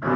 It's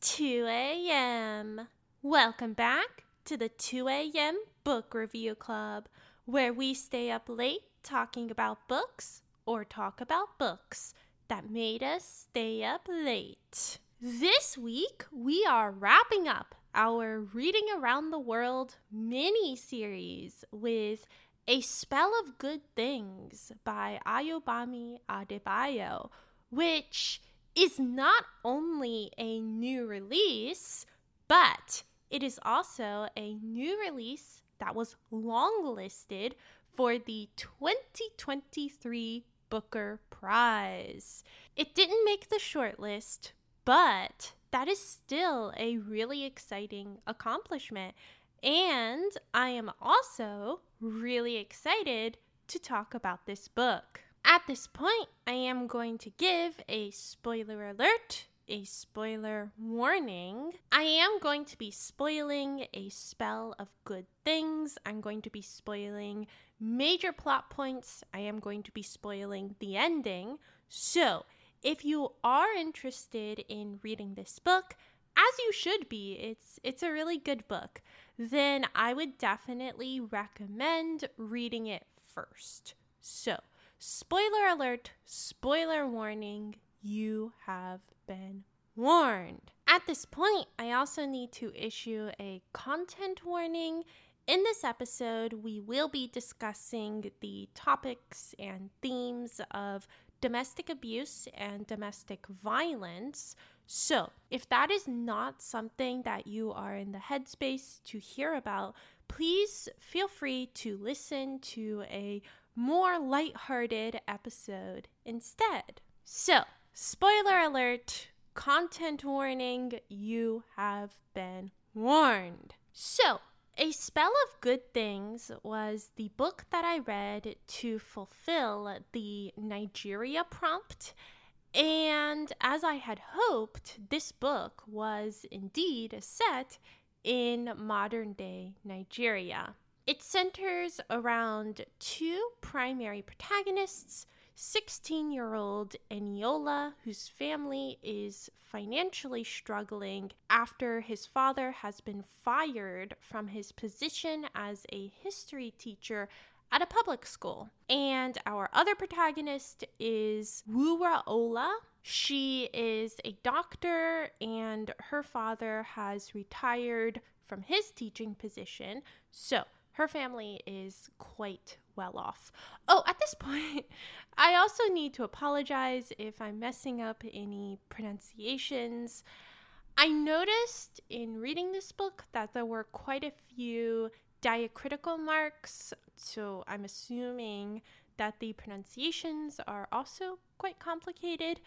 2 a.m. Welcome back to the 2 a.m. Book Review Club, where we stay up late talking about books or talk about books that made us stay up late. This week, we are wrapping up our Reading Around the World mini series with A Spell of Good Things by Ayobami Adebayo, which is not only a new release, but it is also a new release that was longlisted for the 2023 Booker Prize. It didn't make the shortlist, but that is still a really exciting accomplishment. And I am also really excited to talk about this book. At this point, I am going to give a spoiler alert, a spoiler warning. I am going to be spoiling a spell of good things. I'm going to be spoiling major plot points. I am going to be spoiling the ending. So, if you are interested in reading this book, as you should be, it's it's a really good book. Then I would definitely recommend reading it first. So, Spoiler alert, spoiler warning, you have been warned. At this point, I also need to issue a content warning. In this episode, we will be discussing the topics and themes of domestic abuse and domestic violence. So, if that is not something that you are in the headspace to hear about, please feel free to listen to a more lighthearted episode instead. So, spoiler alert, content warning, you have been warned. So, a Spell of Good Things was the book that I read to fulfill the Nigeria prompt. And as I had hoped, this book was indeed set in modern day Nigeria. It centers around two primary protagonists 16 year old Eniola, whose family is financially struggling after his father has been fired from his position as a history teacher at a public school. And our other protagonist is Wuraola. She is a doctor, and her father has retired from his teaching position. So, her family is quite well off. Oh, at this point, I also need to apologize if I'm messing up any pronunciations. I noticed in reading this book that there were quite a few diacritical marks, so I'm assuming that the pronunciations are also quite complicated,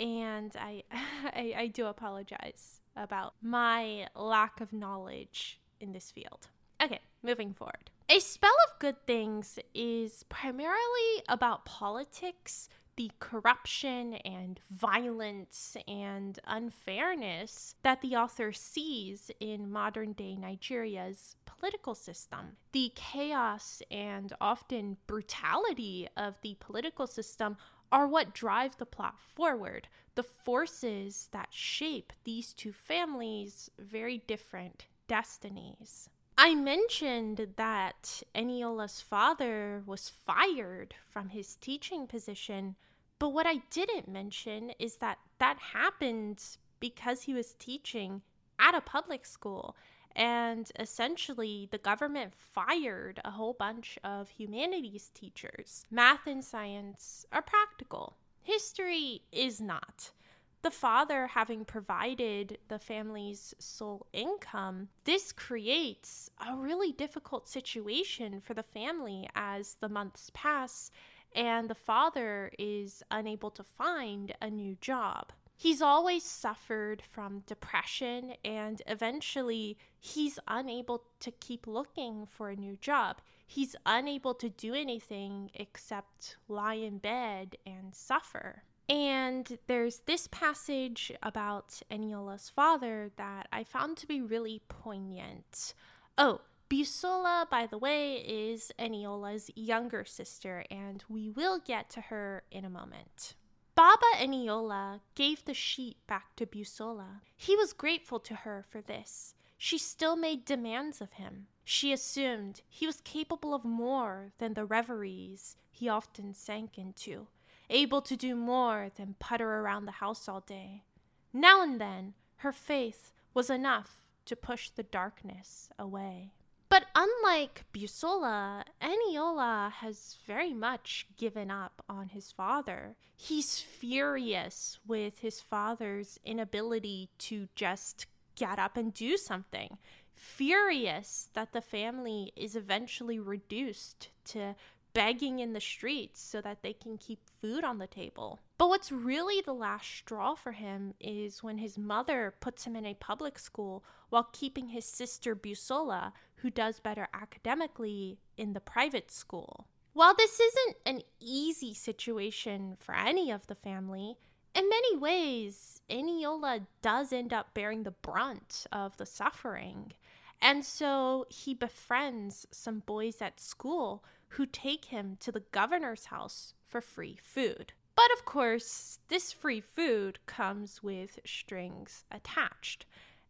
and I, I, I do apologize about my lack of knowledge in this field. Okay, moving forward. A Spell of Good Things is primarily about politics, the corruption and violence and unfairness that the author sees in modern day Nigeria's political system. The chaos and often brutality of the political system are what drive the plot forward. The forces that shape these two families' very different destinies. I mentioned that Eniola's father was fired from his teaching position, but what I didn't mention is that that happened because he was teaching at a public school. And essentially, the government fired a whole bunch of humanities teachers. Math and science are practical, history is not the father having provided the family's sole income, this creates a really difficult situation for the family as the months pass and the father is unable to find a new job. He's always suffered from depression, and eventually, he's unable to keep looking for a new job. He's unable to do anything except lie in bed and suffer. And there's this passage about Eniola's father that I found to be really poignant. Oh, Busola, by the way, is Eniola's younger sister, and we will get to her in a moment. Baba Eniola gave the sheet back to Busola. He was grateful to her for this. She still made demands of him. She assumed he was capable of more than the reveries he often sank into, able to do more than putter around the house all day. Now and then, her faith was enough to push the darkness away. But unlike Busola, Eniola has very much given up on his father. He's furious with his father's inability to just get up and do something. Furious that the family is eventually reduced to begging in the streets so that they can keep food on the table. But what's really the last straw for him is when his mother puts him in a public school while keeping his sister Busola, who does better academically, in the private school. While this isn't an easy situation for any of the family, in many ways, Eniola does end up bearing the brunt of the suffering. And so he befriends some boys at school who take him to the governor's house for free food. But of course, this free food comes with strings attached.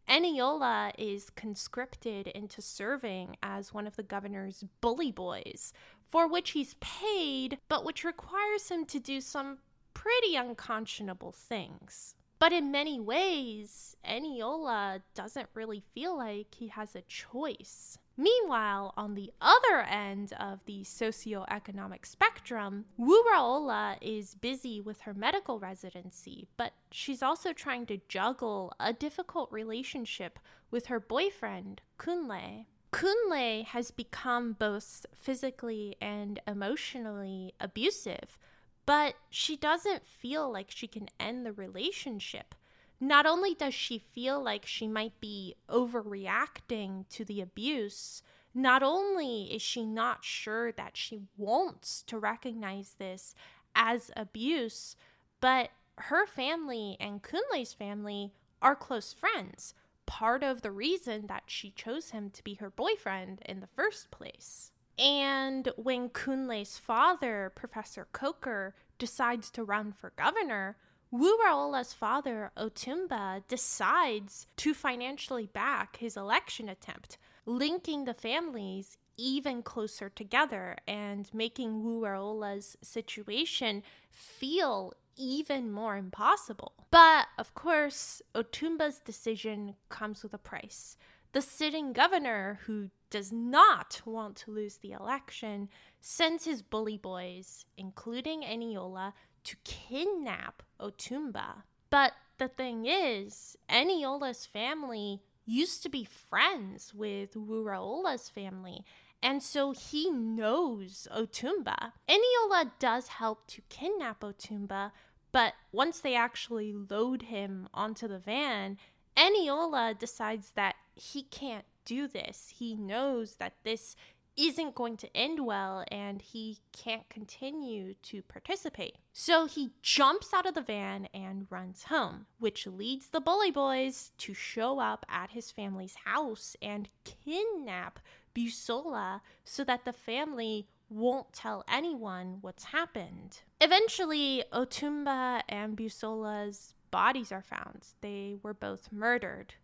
Eniola is conscripted into serving as one of the governor's bully boys, for which he's paid, but which requires him to do some pretty unconscionable things. But in many ways, Eniola doesn't really feel like he has a choice. Meanwhile, on the other end of the socioeconomic spectrum, Wuraola is busy with her medical residency, but she's also trying to juggle a difficult relationship with her boyfriend, Kunle. Kunle has become both physically and emotionally abusive, but she doesn't feel like she can end the relationship not only does she feel like she might be overreacting to the abuse, not only is she not sure that she wants to recognize this as abuse, but her family and Kunle's family are close friends. Part of the reason that she chose him to be her boyfriend in the first place. And when Kunle's father, Professor Coker, decides to run for governor, Wuraola's father, Otumba, decides to financially back his election attempt, linking the families even closer together and making Wuraola's situation feel even more impossible. But of course, Otumba's decision comes with a price. The sitting governor, who does not want to lose the election, sends his bully boys, including Eniola, to kidnap Otumba. But the thing is, Eniola's family used to be friends with Wuraola's family, and so he knows Otumba. Eniola does help to kidnap Otumba, but once they actually load him onto the van, Eniola decides that he can't do this. He knows that this isn't going to end well and he can't continue to participate. So he jumps out of the van and runs home, which leads the bully boys to show up at his family's house and kidnap Busola so that the family won't tell anyone what's happened. Eventually, Otumba and Busola's bodies are found. They were both murdered.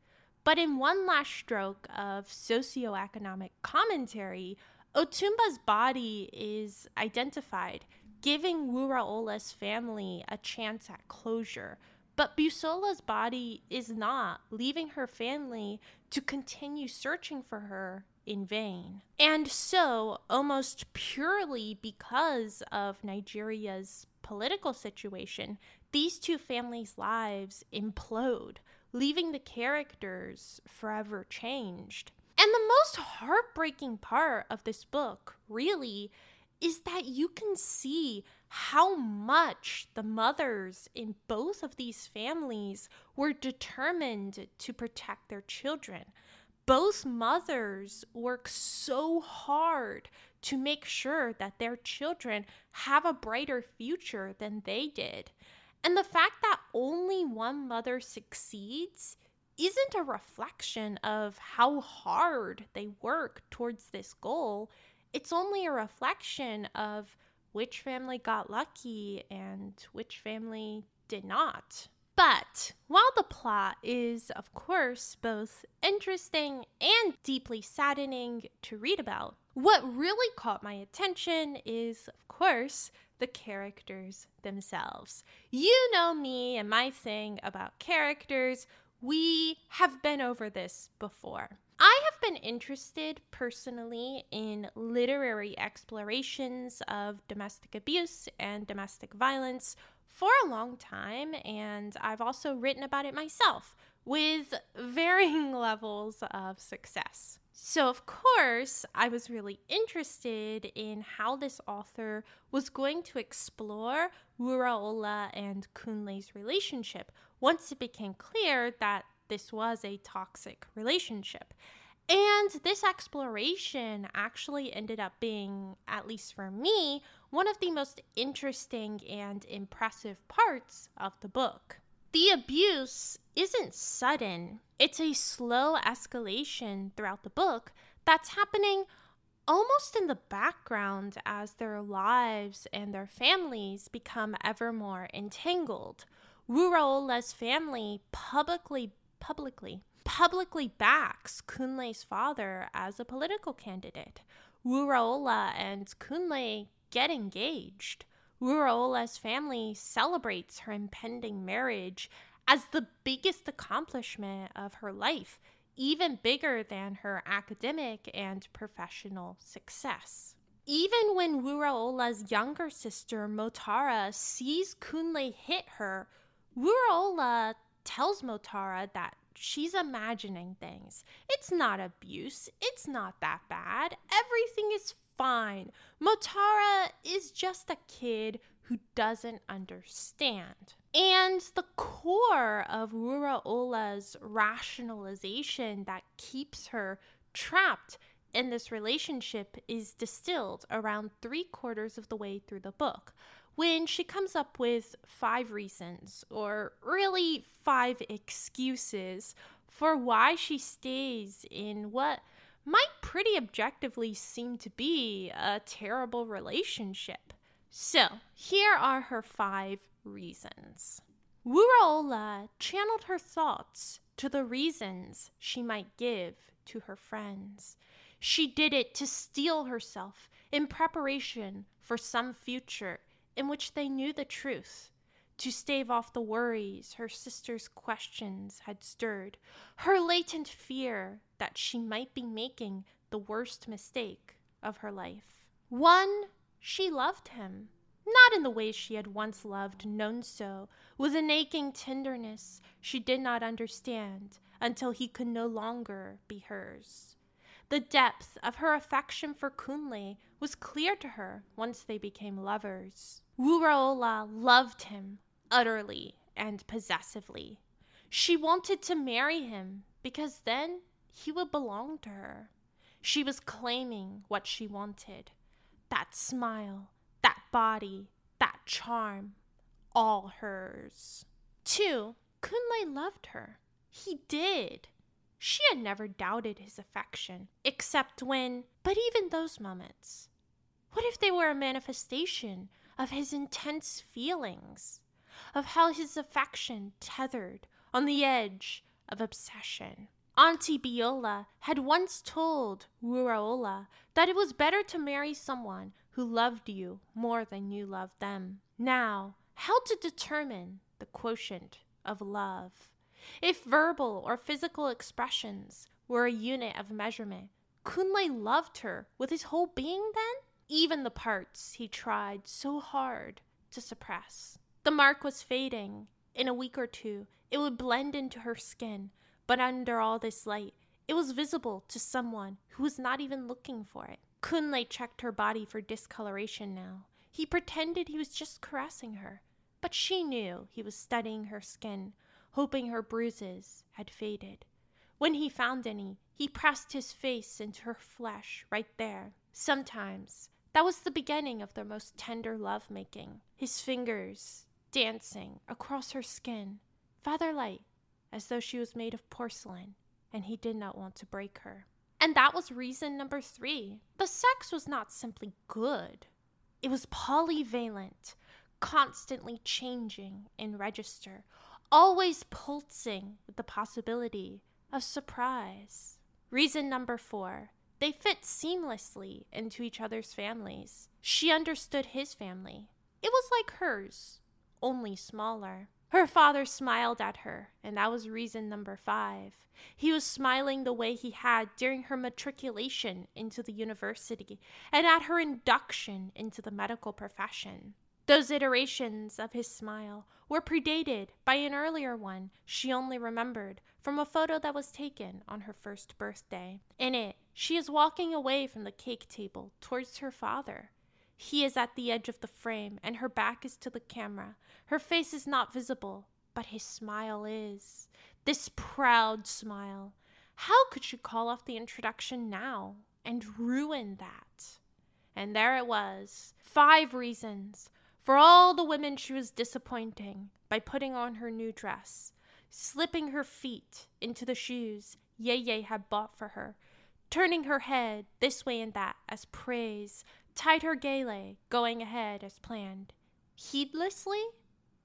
But in one last stroke of socioeconomic commentary, Otumba's body is identified, giving Wuraola's family a chance at closure. But Busola's body is not, leaving her family to continue searching for her in vain. And so, almost purely because of Nigeria's political situation, these two families' lives implode leaving the characters forever changed. And the most heartbreaking part of this book, really, is that you can see how much the mothers in both of these families were determined to protect their children. Both mothers work so hard to make sure that their children have a brighter future than they did. And the fact that only one mother succeeds isn't a reflection of how hard they work towards this goal. It's only a reflection of which family got lucky and which family did not. But while the plot is, of course, both interesting and deeply saddening to read about, what really caught my attention is, of course, the characters themselves. You know me and my thing about characters. We have been over this before. I have been interested personally in literary explorations of domestic abuse and domestic violence for a long time, and I've also written about it myself with varying levels of success. So, of course, I was really interested in how this author was going to explore Wuraola and Kunle's relationship once it became clear that this was a toxic relationship. And this exploration actually ended up being, at least for me, one of the most interesting and impressive parts of the book. The abuse isn't sudden, it's a slow escalation throughout the book that's happening almost in the background as their lives and their families become ever more entangled. Wuraola's family publicly publicly publicly backs Kunle's father as a political candidate. Wuraola and Kunle get engaged. Wuraola's family celebrates her impending marriage as the biggest accomplishment of her life, even bigger than her academic and professional success. Even when Wuraola's younger sister Motara sees Kunle hit her, Wuraola tells Motara that she's imagining things. It's not abuse. It's not that bad. Everything is fine. Motara is just a kid who doesn't understand. And the core of Wuraola's rationalization that keeps her trapped in this relationship is distilled around three quarters of the way through the book when she comes up with five reasons, or really five excuses, for why she stays in what might pretty objectively seem to be a terrible relationship. So, here are her five reasons. Wuraola channeled her thoughts to the reasons she might give to her friends. She did it to steel herself in preparation for some future in which they knew the truth, to stave off the worries her sister's questions had stirred, her latent fear that she might be making the worst mistake of her life. One, she loved him, not in the way she had once loved Nonso, with an aching tenderness she did not understand until he could no longer be hers. The depth of her affection for Kunle was clear to her once they became lovers. Wuraola loved him utterly and possessively. She wanted to marry him because then he would belong to her. She was claiming what she wanted that smile, that body, that charm, all hers. Two, Kunle loved her. He did. She had never doubted his affection, except when, but even those moments. What if they were a manifestation of his intense feelings, of how his affection tethered on the edge of obsession. Auntie Biola had once told Wuraola that it was better to marry someone who loved you more than you loved them. Now, how to determine the quotient of love? If verbal or physical expressions were a unit of measurement, Kunle loved her with his whole being then? even the parts he tried so hard to suppress. The mark was fading. In a week or two, it would blend into her skin, but under all this light, it was visible to someone who was not even looking for it. Kunle checked her body for discoloration now. He pretended he was just caressing her, but she knew he was studying her skin, hoping her bruises had faded. When he found any, he pressed his face into her flesh right there. Sometimes that was the beginning of their most tender love making. His fingers dancing across her skin, feather light, as though she was made of porcelain, and he did not want to break her. And that was reason number three. The sex was not simply good, it was polyvalent, constantly changing in register, always pulsing with the possibility of surprise. Reason number four they fit seamlessly into each other's families. She understood his family. It was like hers, only smaller. Her father smiled at her, and that was reason number five. He was smiling the way he had during her matriculation into the university and at her induction into the medical profession. Those iterations of his smile were predated by an earlier one she only remembered from a photo that was taken on her first birthday. In it, she is walking away from the cake table towards her father. He is at the edge of the frame, and her back is to the camera. Her face is not visible, but his smile is. This proud smile. How could she call off the introduction now and ruin that? And there it was five reasons for all the women she was disappointing by putting on her new dress, slipping her feet into the shoes Yeye had bought for her, turning her head this way and that as praise, tied her gele going ahead as planned. Heedlessly?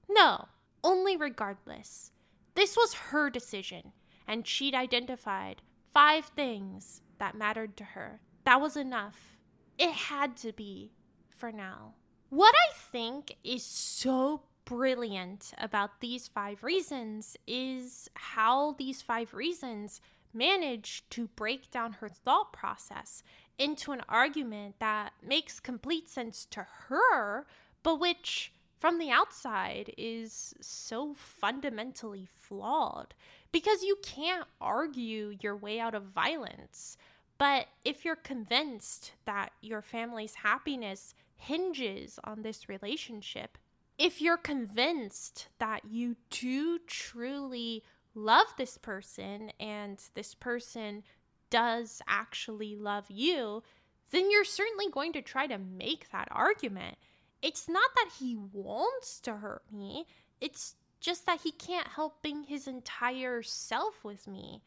No, only regardless. This was her decision, and she'd identified five things that mattered to her. That was enough. It had to be for now. What I think is so brilliant about these five reasons is how these five reasons manage to break down her thought process into an argument that makes complete sense to her, but which from the outside is so fundamentally flawed. Because you can't argue your way out of violence. But if you're convinced that your family's happiness hinges on this relationship. If you're convinced that you do truly love this person and this person does actually love you, then you're certainly going to try to make that argument. It's not that he wants to hurt me, it's just that he can't help being his entire self with me.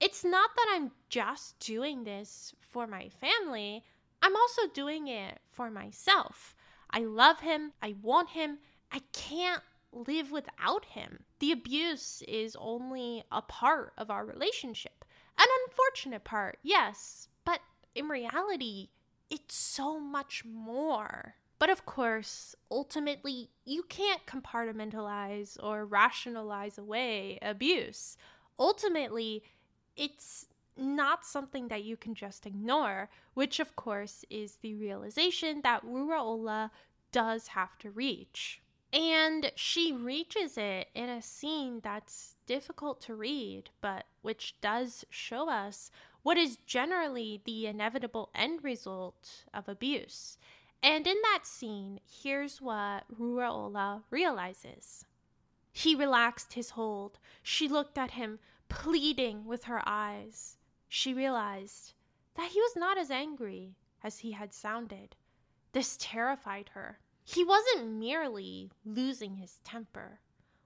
It's not that I'm just doing this for my family. I'm also doing it for myself. I love him. I want him. I can't live without him. The abuse is only a part of our relationship. An unfortunate part, yes, but in reality, it's so much more. But of course, ultimately, you can't compartmentalize or rationalize away abuse. Ultimately, it's not something that you can just ignore, which of course is the realization that Wuraola does have to reach. And she reaches it in a scene that's difficult to read, but which does show us what is generally the inevitable end result of abuse. And in that scene, here's what Wuraola realizes. He relaxed his hold. She looked at him, pleading with her eyes she realized that he was not as angry as he had sounded. This terrified her. He wasn't merely losing his temper.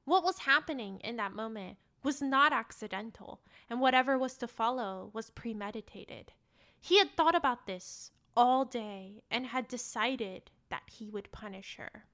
What was happening in that moment was not accidental, and whatever was to follow was premeditated. He had thought about this all day and had decided that he would punish her.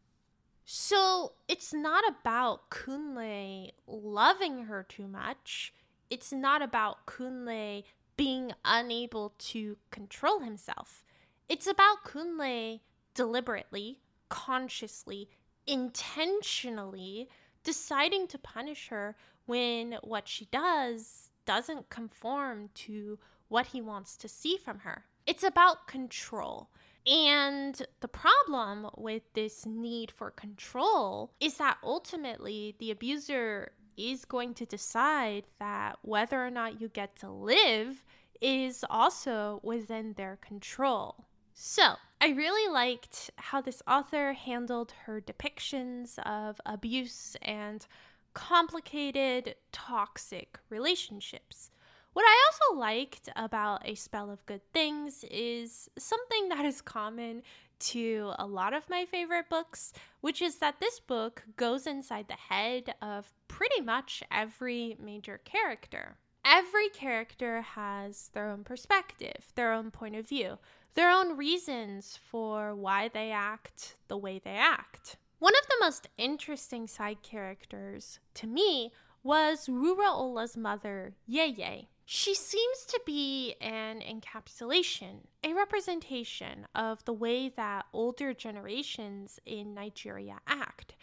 So it's not about Kunle loving her too much. It's not about Kunle being unable to control himself. It's about Kunle deliberately, consciously, intentionally deciding to punish her when what she does doesn't conform to what he wants to see from her. It's about control. And the problem with this need for control is that ultimately the abuser is going to decide that whether or not you get to live is also within their control. So, I really liked how this author handled her depictions of abuse and complicated, toxic relationships. What I also liked about A Spell of Good Things is something that is common to a lot of my favorite books, which is that this book goes inside the head of pretty much every major character. Every character has their own perspective, their own point of view, their own reasons for why they act the way they act. One of the most interesting side characters to me was Wuraola's mother, Yeye. She seems to be an encapsulation, a representation of the way that older generations in Nigeria act.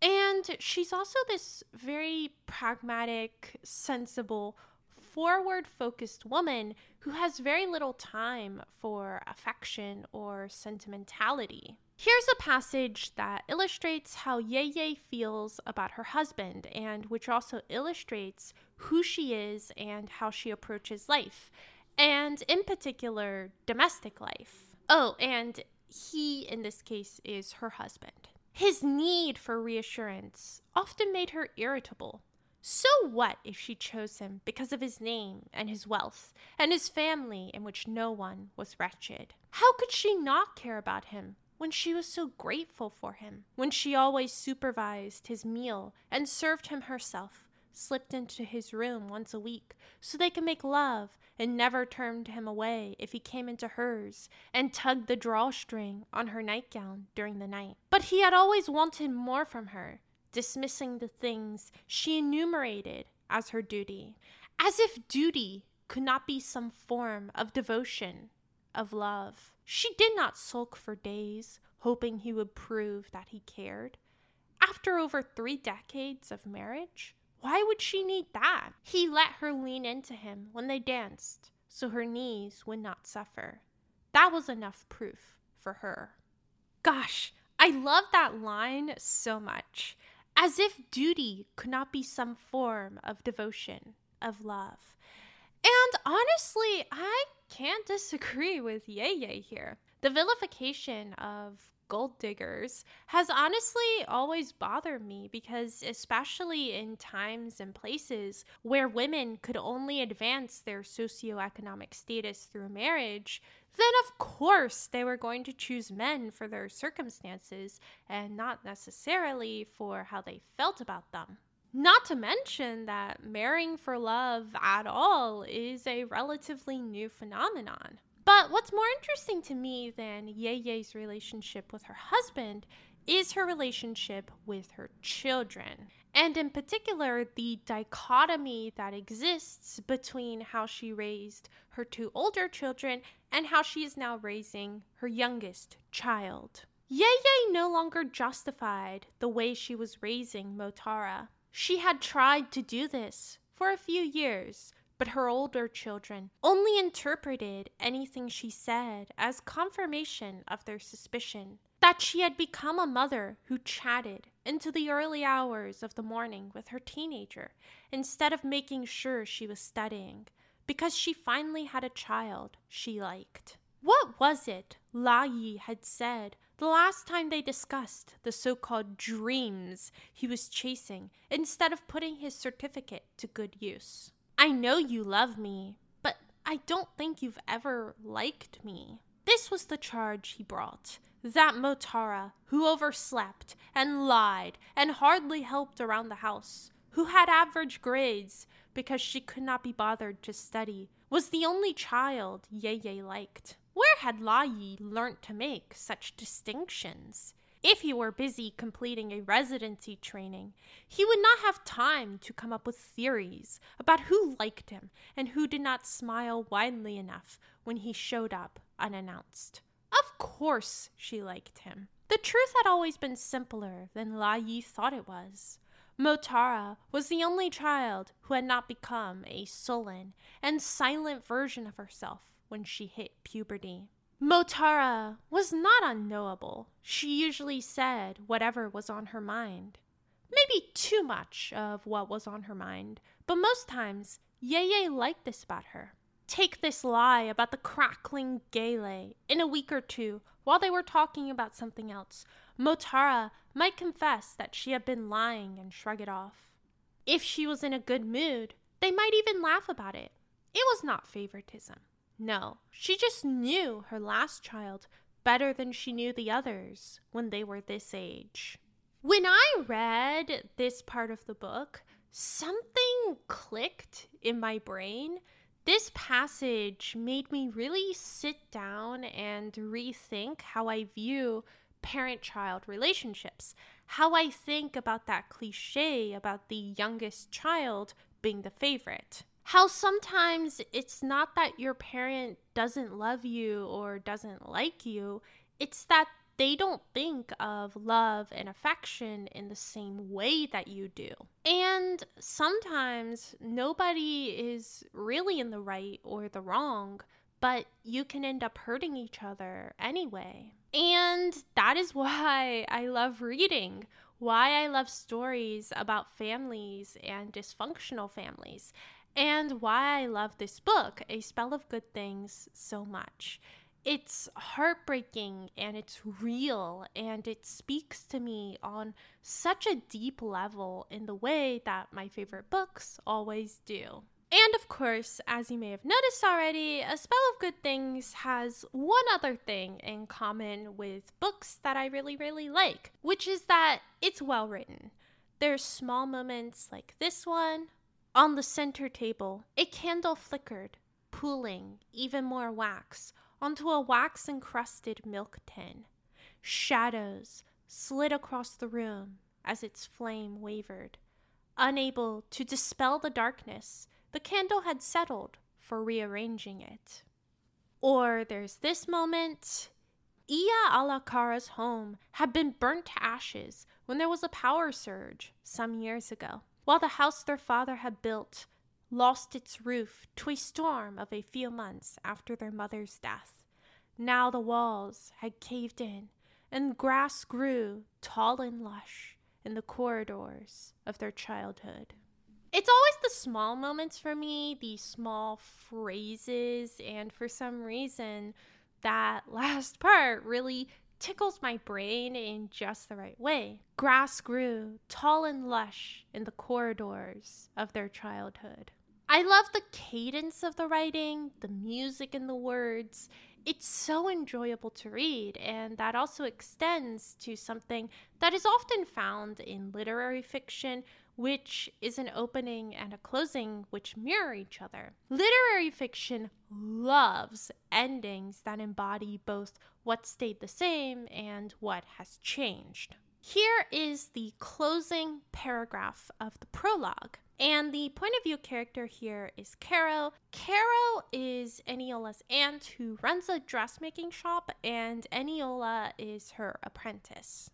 And she's also this very pragmatic, sensible, forward focused woman who has very little time for affection or sentimentality. Here's a passage that illustrates how Yeye feels about her husband and which also illustrates who she is and how she approaches life, and in particular, domestic life. Oh, and he, in this case, is her husband. His need for reassurance often made her irritable. So what if she chose him because of his name and his wealth and his family in which no one was wretched? How could she not care about him when she was so grateful for him, when she always supervised his meal and served him herself, slipped into his room once a week so they could make love and never turned him away if he came into hers and tugged the drawstring on her nightgown during the night. But he had always wanted more from her, dismissing the things she enumerated as her duty, as if duty could not be some form of devotion, of love. She did not sulk for days, hoping he would prove that he cared. After over three decades of marriage, why would she need that? He let her lean into him when they danced so her knees would not suffer. That was enough proof for her. Gosh, I love that line so much. As if duty could not be some form of devotion, of love. And honestly, I can't disagree with Yeye here. The vilification of gold diggers has honestly always bothered me because, especially in times and places where women could only advance their socioeconomic status through marriage, then of course they were going to choose men for their circumstances and not necessarily for how they felt about them. Not to mention that marrying for love at all is a relatively new phenomenon. But what's more interesting to me than Yeye's relationship with her husband is her relationship with her children. And in particular, the dichotomy that exists between how she raised her two older children and how she is now raising her youngest child. Yeye no longer justified the way she was raising Motara. She had tried to do this for a few years, but her older children only interpreted anything she said as confirmation of their suspicion that she had become a mother who chatted into the early hours of the morning with her teenager instead of making sure she was studying because she finally had a child she liked. What was it La Yi had said the last time they discussed the so called dreams he was chasing instead of putting his certificate to good use. I know you love me, but I don't think you've ever liked me. This was the charge he brought. That Motara, who overslept and lied and hardly helped around the house, who had average grades because she could not be bothered to study, was the only child Yeye liked. Where had La Yi learnt to make such distinctions? If he were busy completing a residency training, he would not have time to come up with theories about who liked him and who did not smile widely enough when he showed up unannounced. Of course, she liked him. The truth had always been simpler than La Yi thought it was. Motara was the only child who had not become a sullen and silent version of herself when she hit puberty. Motara was not unknowable. She usually said whatever was on her mind. Maybe too much of what was on her mind, but most times Yeye liked this about her. Take this lie about the crackling gele in a week or two while they were talking about something else. Motara might confess that she had been lying and shrug it off. If she was in a good mood, they might even laugh about it. It was not favoritism. No, she just knew her last child better than she knew the others when they were this age. When I read this part of the book, something clicked in my brain. This passage made me really sit down and rethink how I view parent child relationships, how I think about that cliche about the youngest child being the favorite. How sometimes it's not that your parent doesn't love you or doesn't like you, it's that they don't think of love and affection in the same way that you do. And sometimes nobody is really in the right or the wrong, but you can end up hurting each other anyway. And that is why I love reading, why I love stories about families and dysfunctional families, and why I love this book, A Spell of Good Things, so much it's heartbreaking and it's real and it speaks to me on such a deep level in the way that my favorite books always do. And of course, as you may have noticed already, A Spell of Good Things has one other thing in common with books that I really, really like, which is that it's well written. There's small moments like this one. On the center table, a candle flickered, pooling even more wax onto a wax encrusted milk tin. Shadows slid across the room as its flame wavered. Unable to dispel the darkness, the candle had settled for rearranging it. Or there's this moment. Iya Alakara's home had been burnt to ashes when there was a power surge some years ago, while the house their father had built lost its roof to a storm of a few months after their mother's death. Now the walls had caved in, and grass grew tall and lush in the corridors of their childhood. It's always the small moments for me, the small phrases, and for some reason, that last part really tickles my brain in just the right way. Grass grew tall and lush in the corridors of their childhood. I love the cadence of the writing, the music and the words. It's so enjoyable to read, and that also extends to something that is often found in literary fiction, which is an opening and a closing which mirror each other. Literary fiction loves endings that embody both what stayed the same and what has changed. Here is the closing paragraph of the prologue. And the point of view character here is Caro. Caro is Eniola's aunt who runs a dressmaking shop, and Eniola is her apprentice.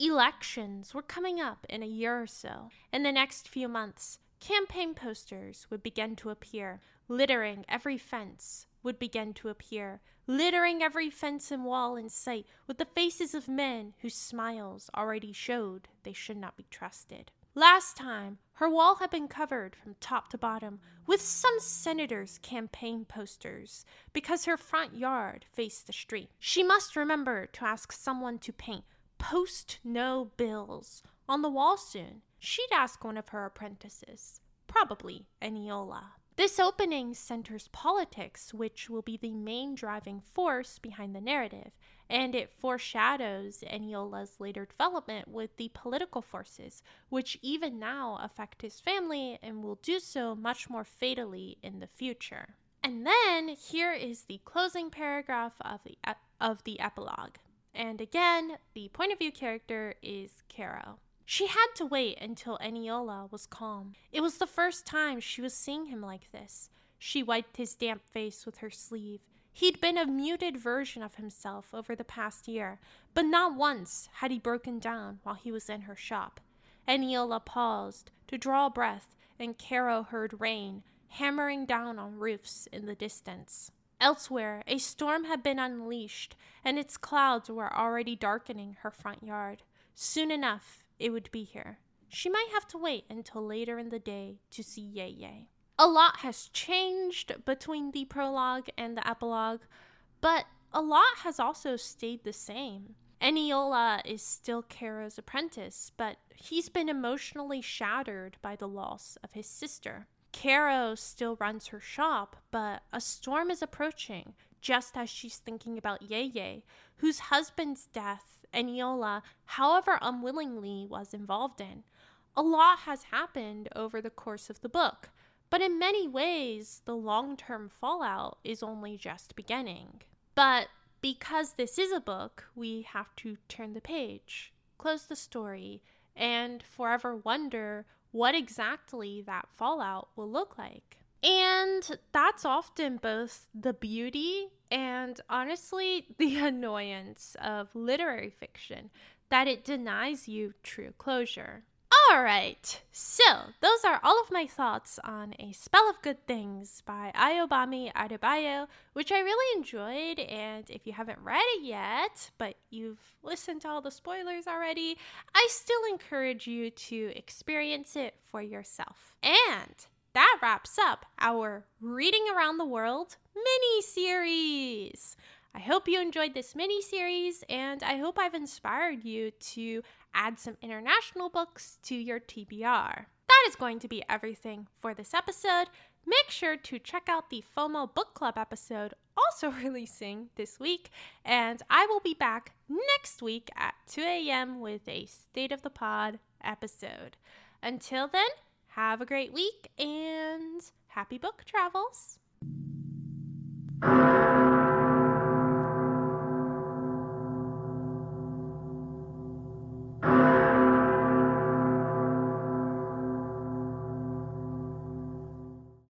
Elections were coming up in a year or so. In the next few months, campaign posters would begin to appear, littering every fence would begin to appear, littering every fence and wall in sight with the faces of men whose smiles already showed they should not be trusted. Last time, her wall had been covered from top to bottom with some senator's campaign posters because her front yard faced the street. She must remember to ask someone to paint Post No Bills on the wall soon. She'd ask one of her apprentices, probably Eniola. This opening centers politics, which will be the main driving force behind the narrative, and it foreshadows Eniola's later development with the political forces, which even now affect his family and will do so much more fatally in the future. And then here is the closing paragraph of the ep- of the epilogue. And again, the point of view character is Caro. She had to wait until Eniola was calm. It was the first time she was seeing him like this. She wiped his damp face with her sleeve. He'd been a muted version of himself over the past year, but not once had he broken down while he was in her shop. Eniola paused to draw breath, and Caro heard rain hammering down on roofs in the distance. Elsewhere, a storm had been unleashed, and its clouds were already darkening her front yard. Soon enough, it would be here. She might have to wait until later in the day to see Yay a lot has changed between the prologue and the epilogue, but a lot has also stayed the same. Eniola is still Caro's apprentice, but he's been emotionally shattered by the loss of his sister. Caro still runs her shop, but a storm is approaching, just as she's thinking about Ye whose husband's death Eniola, however unwillingly, was involved in. A lot has happened over the course of the book, but in many ways, the long term fallout is only just beginning. But because this is a book, we have to turn the page, close the story, and forever wonder what exactly that fallout will look like. And that's often both the beauty and honestly the annoyance of literary fiction that it denies you true closure. All right, so those are all of my thoughts on A Spell of Good Things by Ayobami Adebayo, which I really enjoyed. And if you haven't read it yet, but you've listened to all the spoilers already, I still encourage you to experience it for yourself. And that wraps up our Reading Around the World mini series. I hope you enjoyed this mini series, and I hope I've inspired you to add some international books to your TBR. That is going to be everything for this episode. Make sure to check out the FOMO Book Club episode, also releasing this week, and I will be back next week at 2 a.m. with a State of the Pod episode. Until then, have a great week and happy book travels.